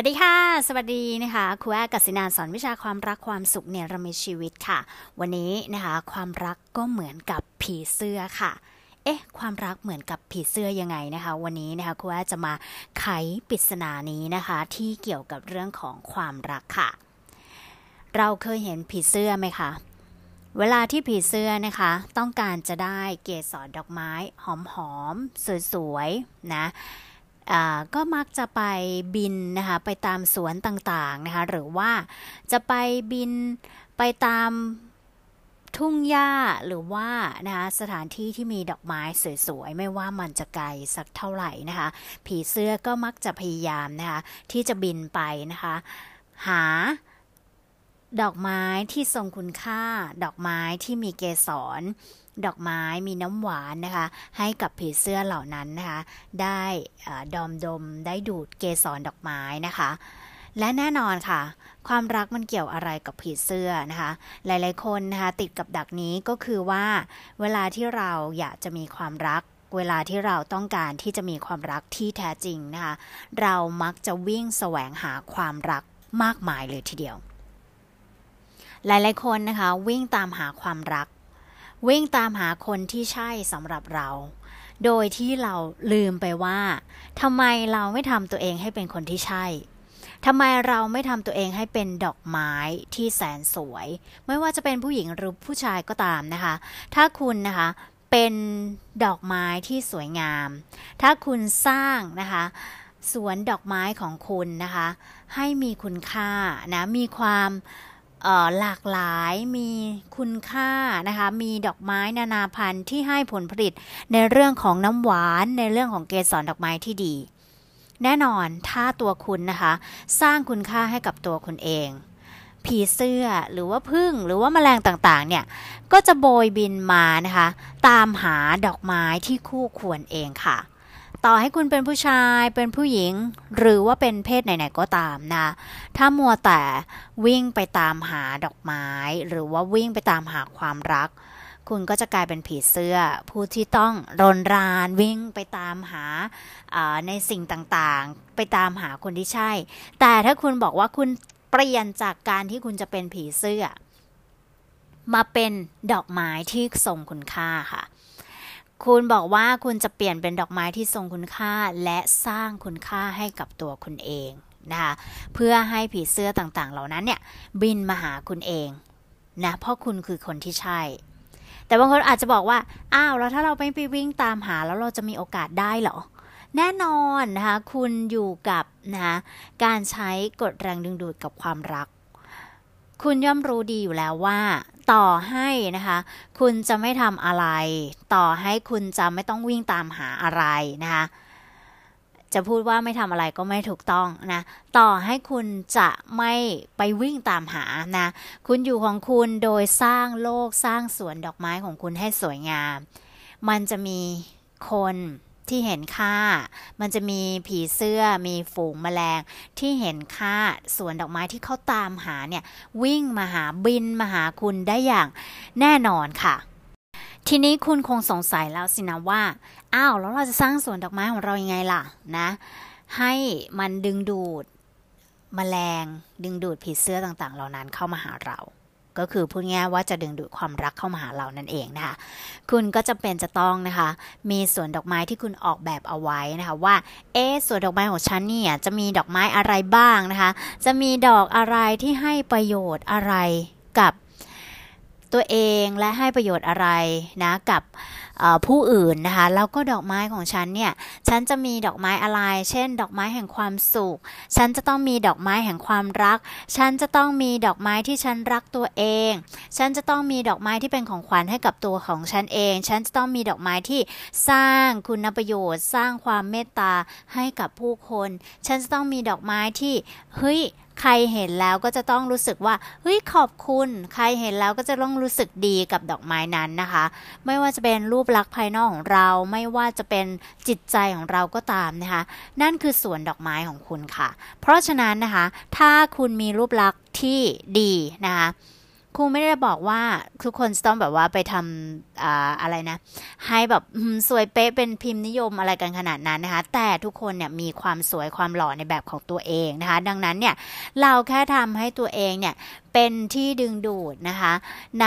วัสดีค่ะ สวัสดีนะคะครูแอกัสินาสอนวิชาความรักความสุขเนรมิตชีวิตค่ะ วันนี้นะคะความรักก็เหมือนกับผีเสื้อค่ะ เอ๊ะ ความรักเหมือนกับผีเสื้อยังไงนะคะ วันนี้นะคะครูแอจะมาไขปริศนานี้นะคะ ที่เกี่ยวกับเรื่องของความรักค่ะ เราเคยเห็นผีเสื้อไหมคะเวลาที่ผีเสื้อนะคะ ต้องการจะได้เกสรดอกไม้หอมๆสวยๆนะ ก็มักจะไปบินนะคะไปตามสวนต่างๆนะคะหรือว่าจะไปบินไปตามทุ่งหญ้าหรือว่านะคะสถานที่ที่มีดอกไม้สวยๆ ไม่ว่ามันจะไกลสักเท่าไหร่นะคะ ผีเสื้อก็มักจะพยายามนะคะที่จะบินไปนะคะ หา ดอกไม้ที่ทรงคุณค่า ดอกไม้ที่มีเกสร ดอกไม้มีน้ำหวานนะคะ ให้กับผีเสื้อเหล่านั้นนะคะ ได้ดอมดมได้ดูดเกสรดอกไม้นะคะ และแน่นอนค่ะ ความรักมันเกี่ยวอะไรกับผีเสื้อนะคะ หลายๆคนนะคะติดกับดักนี้ก็คือว่า เวลาที่เราอยากจะมีความรักเวลาที่เราต้องการที่จะมีความรักที่แท้จริงนะคะ เรามักจะวิ่งแสวงหาความรักมากมายเลยทีเดียว หลายๆคนนะคะ วิ่งตามหาความรัก วิ่งตามหาคนที่ใช่สำหรับเรา โดยที่เราลืมไปว่าทำไมเราไม่ทำตัวเองให้เป็นคนที่ใช่ทำไมเราไม่ทำตัวเองให้เป็นดอกไม้ที่แสนสวย ไม่ว่าจะเป็นผู้หญิงหรือผู้ชายก็ตามนะคะ ถ้าคุณนะคะเป็นดอกไม้ที่สวยงาม ถ้าคุณสร้างนะคะสวนดอกไม้ของคุณนะคะ ให้มีคุณค่านะมีความ หลากหลายมีคุณค่านะคะ มีดอกไม้นานาพันธุ์ที่ให้ผลผลิตในเรื่องของน้ำหวานในเรื่องของเกสรดอกไม้ที่ดี แน่นอนถ้าตัวคุณนะคะ สร้างคุณค่าให้กับตัวคุณเอง ผีเสื้อหรือว่าพึ่งหรือว่าแมลงต่างๆ เนี่ย ก็จะโบยบินมานะคะ ตามหาดอกไม้ที่คู่ควรเองค่ะ ต่อให้คุณเป็นผู้ชายเป็นผู้หญิง หรือว่าเป็นเพศไหนๆก็ตามนะ ถ้ามัวแต่วิ่งไปตามหาดอกไม้ หรือว่าวิ่งไปตามหาความรัก คุณก็จะกลายเป็นผีเสื้อ ผู้ที่ต้องรนรานวิ่งไปตามหาในสิ่งต่างๆ ไปตามหาคนที่ใช่ แต่ถ้าคุณบอกว่าคุณเปลี่ยนจากการที่คุณจะเป็นผีเสื้อ มาเป็นดอกไม้ที่ทรงคุณค่าค่ะ คุณบอกว่าคุณจะเปลี่ยนเป็นดอกไม้ที่ทรงคุณค่าและสร้างคุณค่าให้กับตัวคุณเองนะคะเพื่อให้ผีเสื้อต่างๆ เหล่านั้นเนี่ยบินมาหาคุณเองนะเพราะคุณคือคนที่ใช่ แต่บางคนอาจจะบอกว่า อ้าวแล้วถ้าเราไม่ไปวิ่งตามหาแล้วเราจะมีโอกาสได้เหรอ แน่นอนนะคะคุณอยู่กับนะคะการใช้กฎแรงดึงดูดกับความรัก คุณย่อมรู้ดีอยู่แล้วว่า ต่อให้นะคะ คุณจะไม่ทำอะไร ต่อให้คุณจะไม่ต้องวิ่งตามหาอะไรนะคะจะพูดว่าไม่ทำอะไรก็ไม่ถูกต้องนะ ต่อให้คุณจะไม่ไปวิ่งตามหานะ คุณอยู่ของคุณโดยสร้างโลกสร้างสวนดอกไม้ของคุณให้สวยงาม มันจะมีคน ที่เห็นค่า มันจะมีผีเสื้อมีฝูงแมลง ที่เห็นค่าสวนดอกไม้ที่เขาตามหาเนี่ย วิ่งมาหาบินมาหาคุณได้อย่างแน่นอนค่ะ ทีนี้คุณคงสงสัยแล้วสินะว่าอ้าวแล้วเราจะสร้างสวนดอกไม้ของเรายังไงล่ะนะ ให้มันดึงดูดมแมลงดึงดูดผีเสื้อต่างๆ เหล่านั้นเข้ามาหาเรา ก็คือพูดง่ายว่าจะดึงดูดความรักเข้ามาหาเรานั่นเองนะคะ คุณก็จะเป็นจะต้องนะคะ มีสวนดอกไม้ที่คุณออกแบบเอาไว้นะคะ ว่า เอ๊สวนดอกไม้ของฉันเนี่ยจะมีดอกไม้อะไรบ้างนะคะ จะมีดอกอะไรที่ให้ประโยชน์อะไรกับตัวเองและให้ประโยชน์อะไรนะกับ ผู้อื่นนะคะแล้วก็ดอกไม้ของฉันเนี่ยฉันจะมีดอกไม้อะไร เช่น ดอกไม้แห่งความสุข ฉันจะต้องมีดอกไม้แห่งความรัก ฉันจะต้องมีดอกไม้ที่ฉันรักตัวเอง ฉันจะต้องมีดอกไม้ที่เป็นของขวัญให้กับตัวของฉันเอง ฉันจะต้องมีดอกไม้ที่สร้างคุณประโยชน์ สร้างความเมตตาให้กับผู้คน ฉันจะต้องมีดอกไม้ที่เฮ้ย ใครเห็นแล้วก็จะต้องรู้สึกว่าเฮ้ยขอบคุณ ใครเห็นแล้วก็จะต้องรู้สึกดีกับดอกไม้นั้นนะคะ ไม่ว่าจะเป็นรูปลักษณ์ภายนอกของเรา ไม่ว่าจะเป็นจิตใจของเราก็ตามนะคะ นั่นคือสวนดอกไม้ของคุณค่ะ เพราะฉะนั้นนะคะ ถ้าคุณมีรูปลักษณ์ที่ดีนะคะ ครูไม่ได้บอกว่าทุกคนต้องแบบว่าไปทำออะไรนะ ให้แบบสวยเป๊ะเป็นพิมพ์นิยมอะไรกันขนาดนั้นนะคะ แต่ทุกคนเนี่ยมีความสวยความหล่อในแบบของตัวเองนะคะ ดังนั้นเนี่ยเราแค่ทำให้ตัวเองเนี่ยเป็นที่ดึงดูดนะคะใน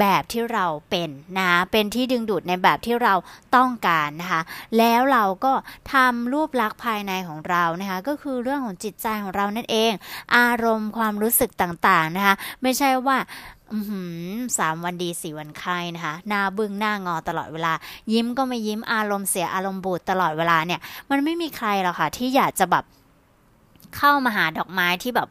แบบที่เราเป็นนะเป็นที่ดึงดูดในแบบที่เราต้องการนะคะแล้วเราก็ทำรูปลักษณ์ภายในของเรานะคะก็คือเรื่องของจิตใจของเรานั่นเอง อารมณ์ความรู้สึกต่างๆนะคะไม่ใช่ว่าสามวันดีสี่วันไข้นะคะหน้าบึ้งหน้างอตลอดเวลา ยิ้มก็ไม่ยิ้มอารมณ์เสียอารมณ์บูดตลอดเวลาเนี่ย มันไม่มีใครหรอกค่ะที่อยากจะแบบเข้ามาหาดอกไม้ที่แบบ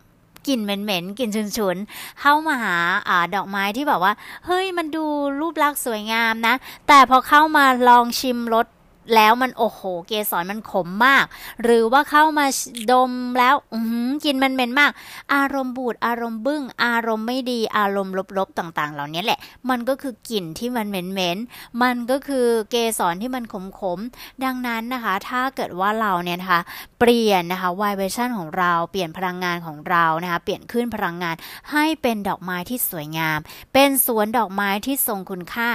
กลิ่นเหม็นๆกลิ่นฉุนๆเข้ามาหาอ่าดอกไม้ที่แบบว่า เฮ้ยมันดูรูปลักษณ์สวยงามนะ แต่พอเข้ามาลองชิมรส แล้วมันโอ้โห เกสรมันขมมาก หรือว่าเข้ามาดมแล้วอืกินมันเหม็นมาก อารมณ์บูดอารมณ์บึ้ง อารมณ์ไม่ดีอารมณ์ลบๆต่างๆ เหล่านี้แหละ มันก็คือกลิ่นที่มันเหม็นๆมันก็คือเกสรที่มันขมๆดังนั้นนะคะ ถ้าเกิดว่าเราเนี่ยนะคะ เปลี่ยนนะคะไวเบชั่นของเราเปลี่ยนพลังงานของเรานะคะเปลี่ยนขึ้นพลังงานให้เป็นดอกไม้ที่สวยงาม เป็นสวนดอกไม้ที่ทรงคุณค่า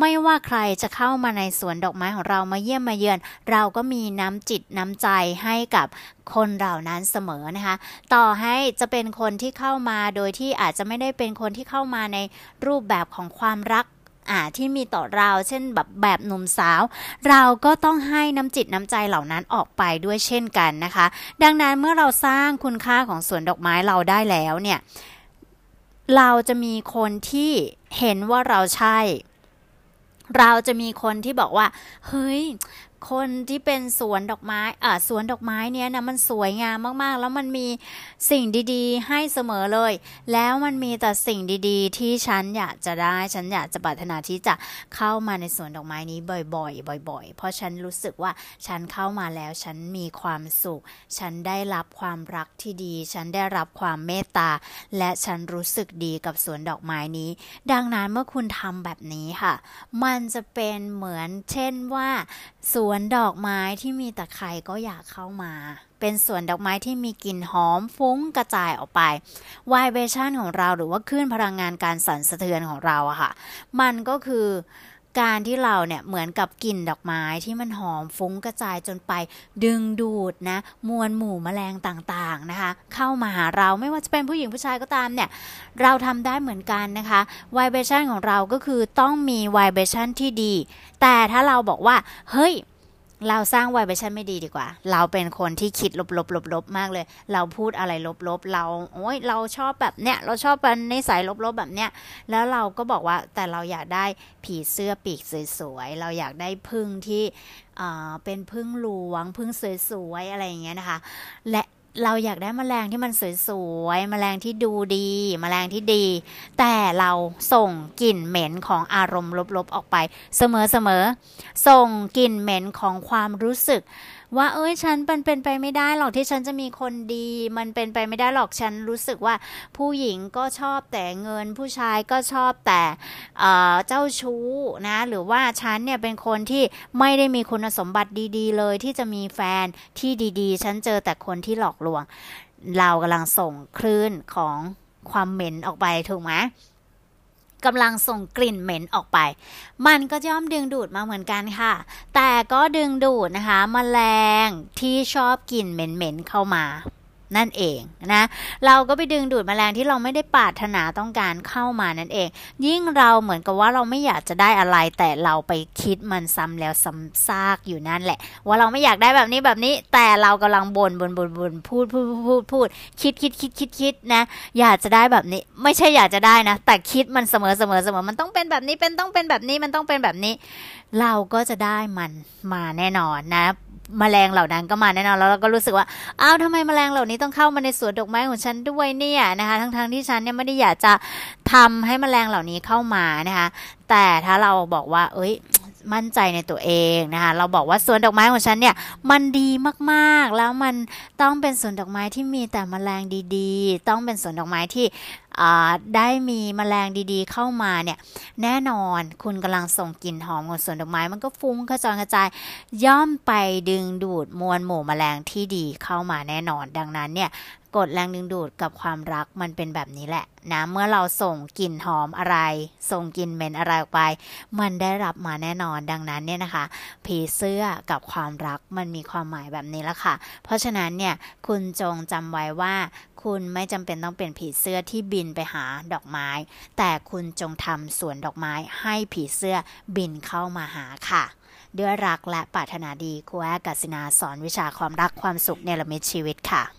ไม่ว่าใครจะเข้ามาในสวนดอกไม้ของเรามาเยี่ยมมาเยือน เราก็มีน้ำจิตน้ำใจให้กับคนเหล่านั้นเสมอนะคะ ต่อให้จะเป็นคนที่เข้ามาโดยที่อาจจะไม่ได้เป็นคนที่เข้ามาในรูปแบบของความรักอ่าที่มีต่อเราเช่นแบบแบบหนุ่มสาว เราก็ต้องให้น้ำจิตน้ำใจเหล่านั้นออกไปด้วยเช่นกันนะคะ ดังนั้นเมื่อเราสร้างคุณค่าของสวนดอกไม้เราได้แล้วเนี่ย เราจะมีคนที่เห็นว่าเราใช่ เราจะมีคนที่บอกว่า เฮ้ย คนที่เป็นสวนดอกไม้อ่าสวนดอกไม้เนี้ยนะมันสวยงามมากๆ แล้วมันมีสิ่งดีๆ ให้เสมอเลย แล้วมันมีแต่สิ่งดีๆ ที่ฉันอยากจะได้ ฉันอยากจะปรารถนาที่จะเข้ามาในสวนดอกไม้นี้บ่อยๆ บ่อย ๆ เพราะฉันรู้สึกว่าฉันเข้ามาแล้วฉันมีความสุข ฉันได้รับความรักที่ดี ฉันได้รับความเมตตา และฉันรู้สึกดีกับสวนดอกไม้นี้ ดังนั้นเมื่อคุณทำแบบนี้ค่ะ มันจะเป็นเหมือนเช่นว่าสวนวนดอกไม้ที่มีแต่ใครก็อยากเข้ามา เป็นสวนดอกไม้ที่มีกลิ่นหอมฟุ้งกระจายออกไปวายเบชั่นของเราหรือว่าคลื่นพลังงานการสั่นสะเทือนของเราอะค่ะ มันก็คือการที่เราเนี่ยเหมือนกับกลิ่นดอกไม้ที่มันหอมฟุ้งกระจายจนไป ดึงดูดนะมวลหมู่แมลงต่างๆนะคะ เข้ามาหาเราไม่ว่าจะเป็นผู้หญิงผู้ชายก็ตามเนี่ย เราทำได้เหมือนกันนะคะวายเบชั่นของเราก็คือต้องมีวายเบชั่นที่ดี แต่ถ้าเราบอกว่า เฮ้ย เราสร้างไวเบชั่นไม่ดีดีกว่า เราเป็นคนที่คิดลบๆๆมากเลย เราพูดอะไรลบๆเรา โอ้ยเราชอบแบบเนี้ย เราชอบเป็นนิสัยลบๆแบบเนี้ย แล้วเราก็บอกว่าแต่เราอยากได้ผีเสื้อปีกสวยๆ เราอยากได้พึ่งที่เป็นพึ่งหลวงพึ่งสวยๆ อะไรอย่างเงี้ยนะคะ และ เราอยากได้มแมลงที่มันสวยๆมแมลงที่ดูดีมแมลงที่ดี แต่เราส่งกลิ่นเหม็นของอารมณ์ลบๆออกไป เสมอๆส่งกลิ่นเหม็นของความรู้สึก ว่าเอ้ยฉันเป็นเป็นไปไม่ได้หรอกที่ฉันจะมีคนดี มันเป็นไปไม่ได้หรอกฉันรู้สึกว่าผู้หญิงก็ชอบแต่เงินผู้ชายก็ชอบแต่เจ้าชู้นะหรือว่าฉันเนี่ยเป็นคนที่ไม่ได้มีคุณสมบัติดี ๆ เลยที่จะมีแฟนที่ดีๆ ฉันเจอแต่คนที่หลอกลวง เรากำลังส่งคลื่นของความเหม็นออกไปถูกไหม กำลังส่งกลิ่นเหม็นออกไป มันก็ย่อมดึงดูดมาเหมือนกันค่ะ แต่ก็ดึงดูดนะคะมแมลงที่ชอบกลิ่นเหม็นๆเข้ามา นั่นเองนะเราก็ไปดึงดูดมแมลงที่เราไม่ได้ปรารถนาต้องการเข้ามานั่นเอง ยิ่งเราเหมือนกับว่าเราไม่อยากจะได้อะไร แต่เราไปคิดมันซ้ำแล้วซ้ำซากอยู่นั่นแหละ ว่าเราไม่อยากได้แบบนี้แบบนี้ แต่เรากำลังบน่นบนบนบนพูดพูดพูดพูดคิดคิดคิดคิดคิดนะ อยากจะได้แบบนี้ ไม่ใช่อยากจะได้นะ แต่คิดมันเสมอเสมอเสมอมันต้องเป็นแบบนี้เป็นต้องเป็นแบบนี้มันต้องเป็นแบบนี้ เราก็จะได้มันมาแน่นอนนะ มแมลงเหล่านั้นก็มาแน่นอนแล้วเราก็รู้สึกว่าอ้าวทำไมมแมลงเหล่านี้ต้องเข้ามาในสวนดอกไม้ของฉันด้วยเนี่ยนะคะ ทั้งๆทที่ฉันเนี่ยไม่ได้อยากจะทำให้มแมลงเหล่านี้เข้ามานะคะ แต่ถ้าเราบอกว่า เอ้ยมั่นใจในตัวเองนะคะเราบอกว่าสวนดอกไม้ของฉันเนี่ยมันดีมากๆแล้วมันต้องเป็นสวนดอกไม้ที่มีแต่มแมลงดีๆ ต้องเป็นสวนดอกไม้ที่ ได้มีมแมลงดีๆ เข้ามาเนี่ยแน่นอนคุณกำลังส่งกลิ่นหอมของสวนดอกไม้มันก็ฟุ้งกระจายกระจายย่อมไปดึงดูดมวลหมู่มแมลงที่ดีเข้ามาแน่นอน ดังนั้นเนี่ย กฎแรงดึงดูดกับความรักมันเป็นแบบนี้แหละนะเมื่อเราส่งกลิ่นหอมอะไร ส่งกลิ่นเหม็นอะไรออกไป มันได้รับมาแน่นอนดังนั้นเนี่ยนะคะผีเสื้อกับความรักมันมีความหมายแบบนี้แล้วค่ะ เพราะฉะนั้นเนี่ยคุณจงจำไว้ว่า คุณไม่จำเป็นต้องเป็นผีเสื้อที่บินไปหาดอกไม้ แต่คุณจงทำสวนดอกไม้ให้ผีเสื้อบินเข้ามาหาค่ะด้วยรักและปรารถนาดีครูแอกัสินาสอนวิชาความรักความสุขเนรมิตชีวิตค่ะ